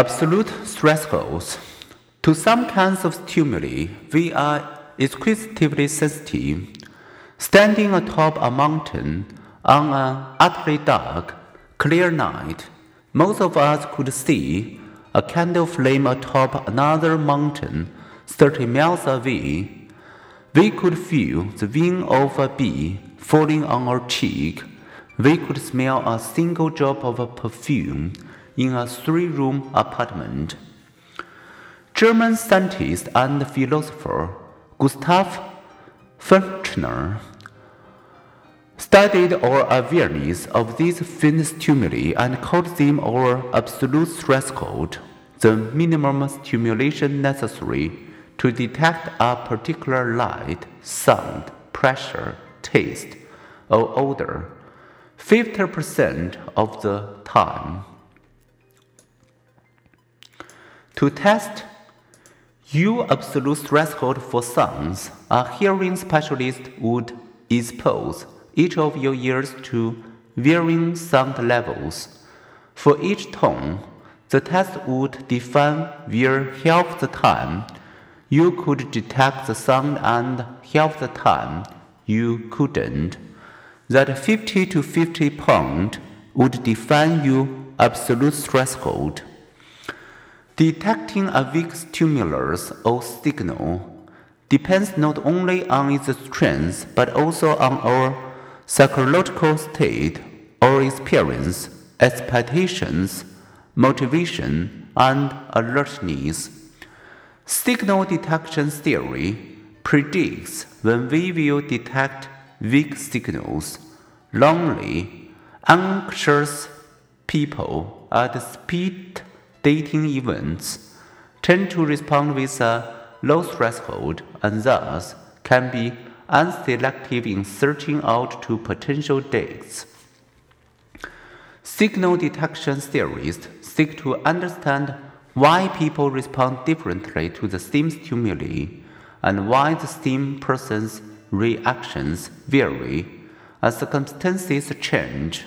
Absolute thresholds. To some kinds of stimuli, we are exquisitely sensitive. Standing atop a mountain on an utterly dark, clear night, most of us could see a candle flame atop another mountain 30 miles away. We could feel the wing of a bee falling on our cheek. We could smell a single drop of perfume in a three room apartment. German scientist and philosopher Gustav Fechner studied our awareness of these faint stimuli and called them our absolute threshold, the minimum stimulation necessary to detect a particular light, sound, pressure, taste, or odor 50% of the time. To test your absolute threshold for sounds, a hearing specialist would expose each of your ears to varying sound levels. For each tone, the test would define where half the time you could detect the sound and half the time you couldn't. That 50 to 50 point would define your absolute threshold. Detecting a weak stimulus or signal depends not only on its strength but also on our psychological state, our experience, expectations, motivation, and alertness. Signal detection theory predicts when we will detect weak signals. Lonely, anxious people at speed dating events tend to respond with a low threshold and thus can be unselective in searching out to potential dates. Signal detection theorists seek to understand why people respond differently to the same stimuli and why the same person's reactions vary as circumstances change.